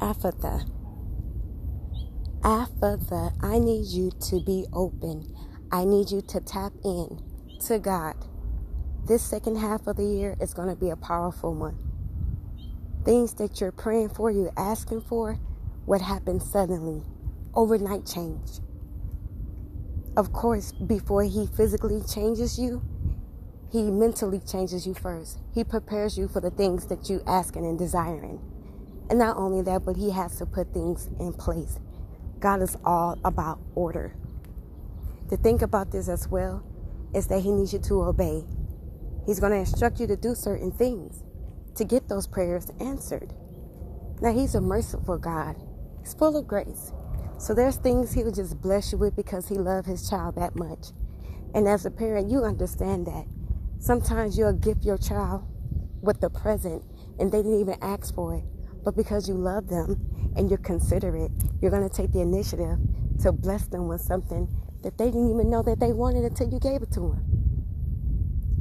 Ephphatha. Ephphatha, I need you to be open. I need you to tap in to God. This second half of the year is going to be a powerful one. Things that you're praying for, you're asking for, what happens suddenly. Overnight change. Of course, before He physically changes you, He mentally changes you first. He prepares you for the things that you asking and desiring. And not only that, but He has to put things in place. God is all about order. To think about this as well is that He needs you to obey. He's going to instruct you to do certain things to get those prayers answered. Now, He's a merciful God, He's full of grace. So there's things He'll just bless you with because He loves His child that much. And as a parent, you understand that. Sometimes you'll gift your child with the present and they didn't even ask for it. But because you love them and you're considerate, you're going to take the initiative to bless them with something that they didn't even know that they wanted until you gave it to them.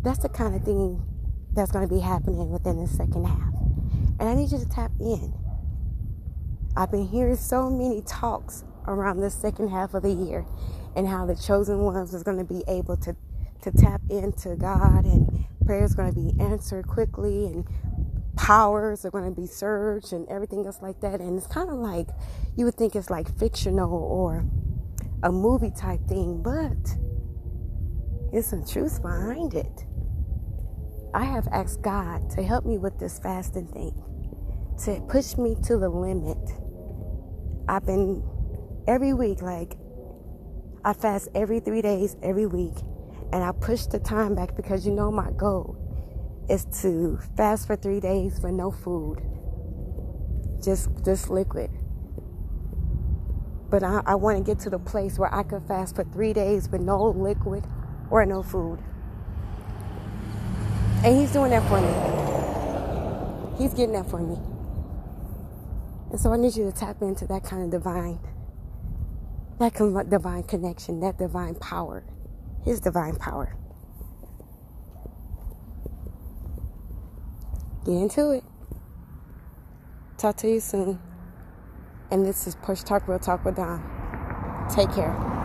That's the kind of thing that's going to be happening within the second half. And I need you to tap in. I've been hearing so many talks around the second half of the year and how the chosen ones is going to be able to, to tap into God and prayers going to be answered quickly and powers are going to be surged and everything else like that. And it's kind of like you would think it's like fictional or a movie type thing, but it's some truth behind it. I have asked God to help me with this fasting thing, to push me to the limit. I've been every week, like, I fast every three days, every week, and I push the time back because you know my goal is to fast for three days for no food, just just liquid. But I, I want to get to the place where I can fast for three days with no liquid or no food. And he's doing that for me. He's getting that for me. And so I need you to tap into that kind of divine, that divine connection, that divine power, his divine power. Get into it. Talk to you soon. And this is Push Talk Real Talk with Don. Take care.